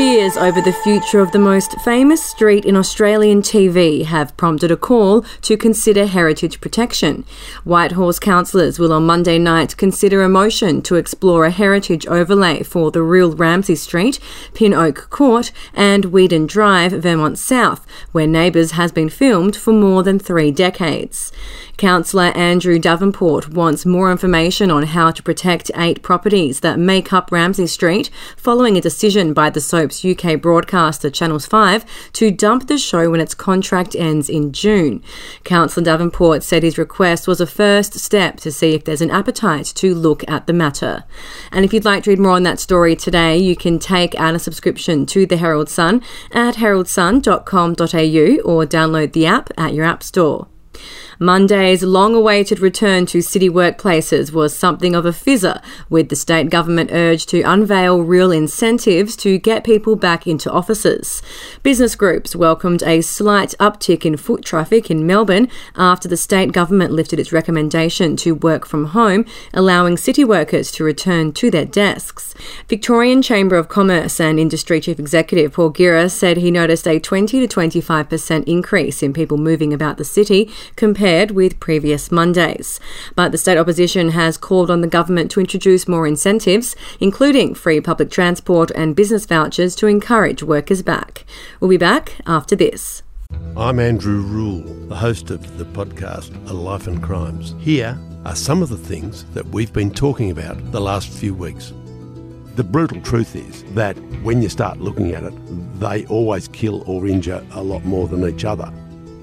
Fears over the future of the most famous street in Australian TV have prompted a call to consider heritage protection. Whitehorse councillors will on Monday night consider a motion to explore a heritage overlay for the real Ramsay Street, Pin Oak Court, and Weedon Drive, Vermont South, where Neighbours has been filmed for more than three decades. Councillor Andrew Davenport wants more information on how to protect eight properties that make up Ramsay Street following a decision by the UK broadcaster Channels 5 to dump the show when its contract ends in June. Councillor Davenport said his request was a first step to see if there's an appetite to look at the matter. And if you'd like to read more on that story today, you can take out a subscription to the Herald Sun at heraldsun.com.au or download the app at your app store. Monday's long awaited return to city workplaces was something of a fizzer, with the state government urged to unveil real incentives to get people back into offices. Business groups welcomed a slight uptick in foot traffic in Melbourne after the state government lifted its recommendation to work from home, allowing city workers to return to their desks. Victorian Chamber of Commerce and Industry Chief Executive Paul Guerra said he noticed a 20 to 25% increase in people moving about the city compared compared with previous Mondays. But the state opposition has called on the government to introduce more incentives, including free public transport and business vouchers to encourage workers back. We'll be back after this. I'm Andrew Rule, the host of the podcast A Life and Crimes. Here are some of the things that we've been talking about the last few weeks. The brutal truth is that when you start looking at it, they always kill or injure a lot more than each other.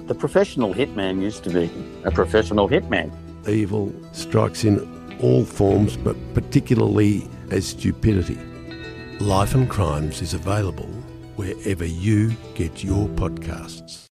The professional hitman used to be a professional hitman. Evil strikes in all forms, but particularly as stupidity. Life and Crimes is available wherever you get your podcasts.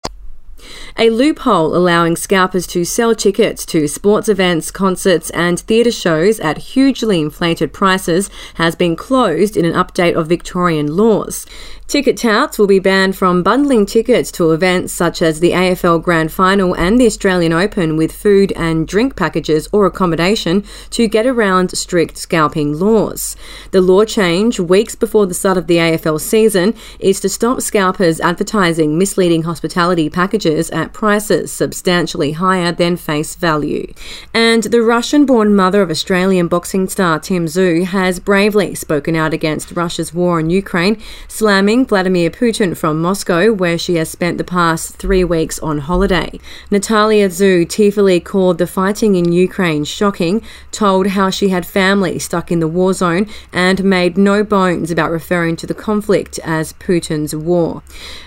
A loophole allowing scalpers to sell tickets to sports events, concerts, and theatre shows at hugely inflated prices has been closed in an update of Victorian laws. Ticket touts will be banned from bundling tickets to events such as the AFL Grand Final and the Australian Open with food and drink packages or accommodation to get around strict scalping laws. The law change, weeks before the start of the AFL season, is to stop scalpers advertising misleading hospitality packages at prices substantially higher than face value. And the Russian born mother of Australian boxing star Tim Tszyu has bravely spoken out against Russia's war in Ukraine, slamming Vladimir Putin from Moscow, where she has spent the past three weeks on holiday. Natalia Tszyu tearfully called the fighting in Ukraine shocking, told how she had family stuck in the war zone, and made no bones about referring to the conflict as Putin's war.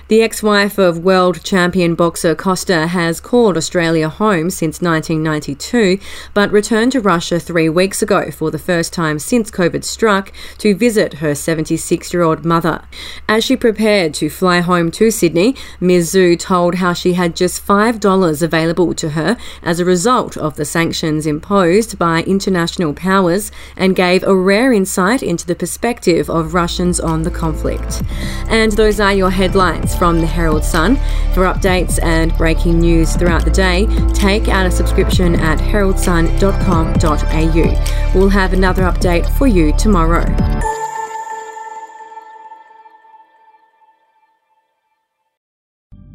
The ex wife of world champion boxer Kostya has called Australia home since 1992, but returned to Russia three weeks ago for the first time since COVID struck to visit her 76 year old mother. As she prepared to fly home to Sydney, Ms. Tszyu told how she had just $5 available to her as a result of the sanctions imposed by international powers and gave a rare insight into the perspective of Russians on the conflict. And those are your headlines from the Herald Sun. For updates and breaking news throughout the day, take out a subscription at heraldsun.com.au. We'll have another update for you tomorrow.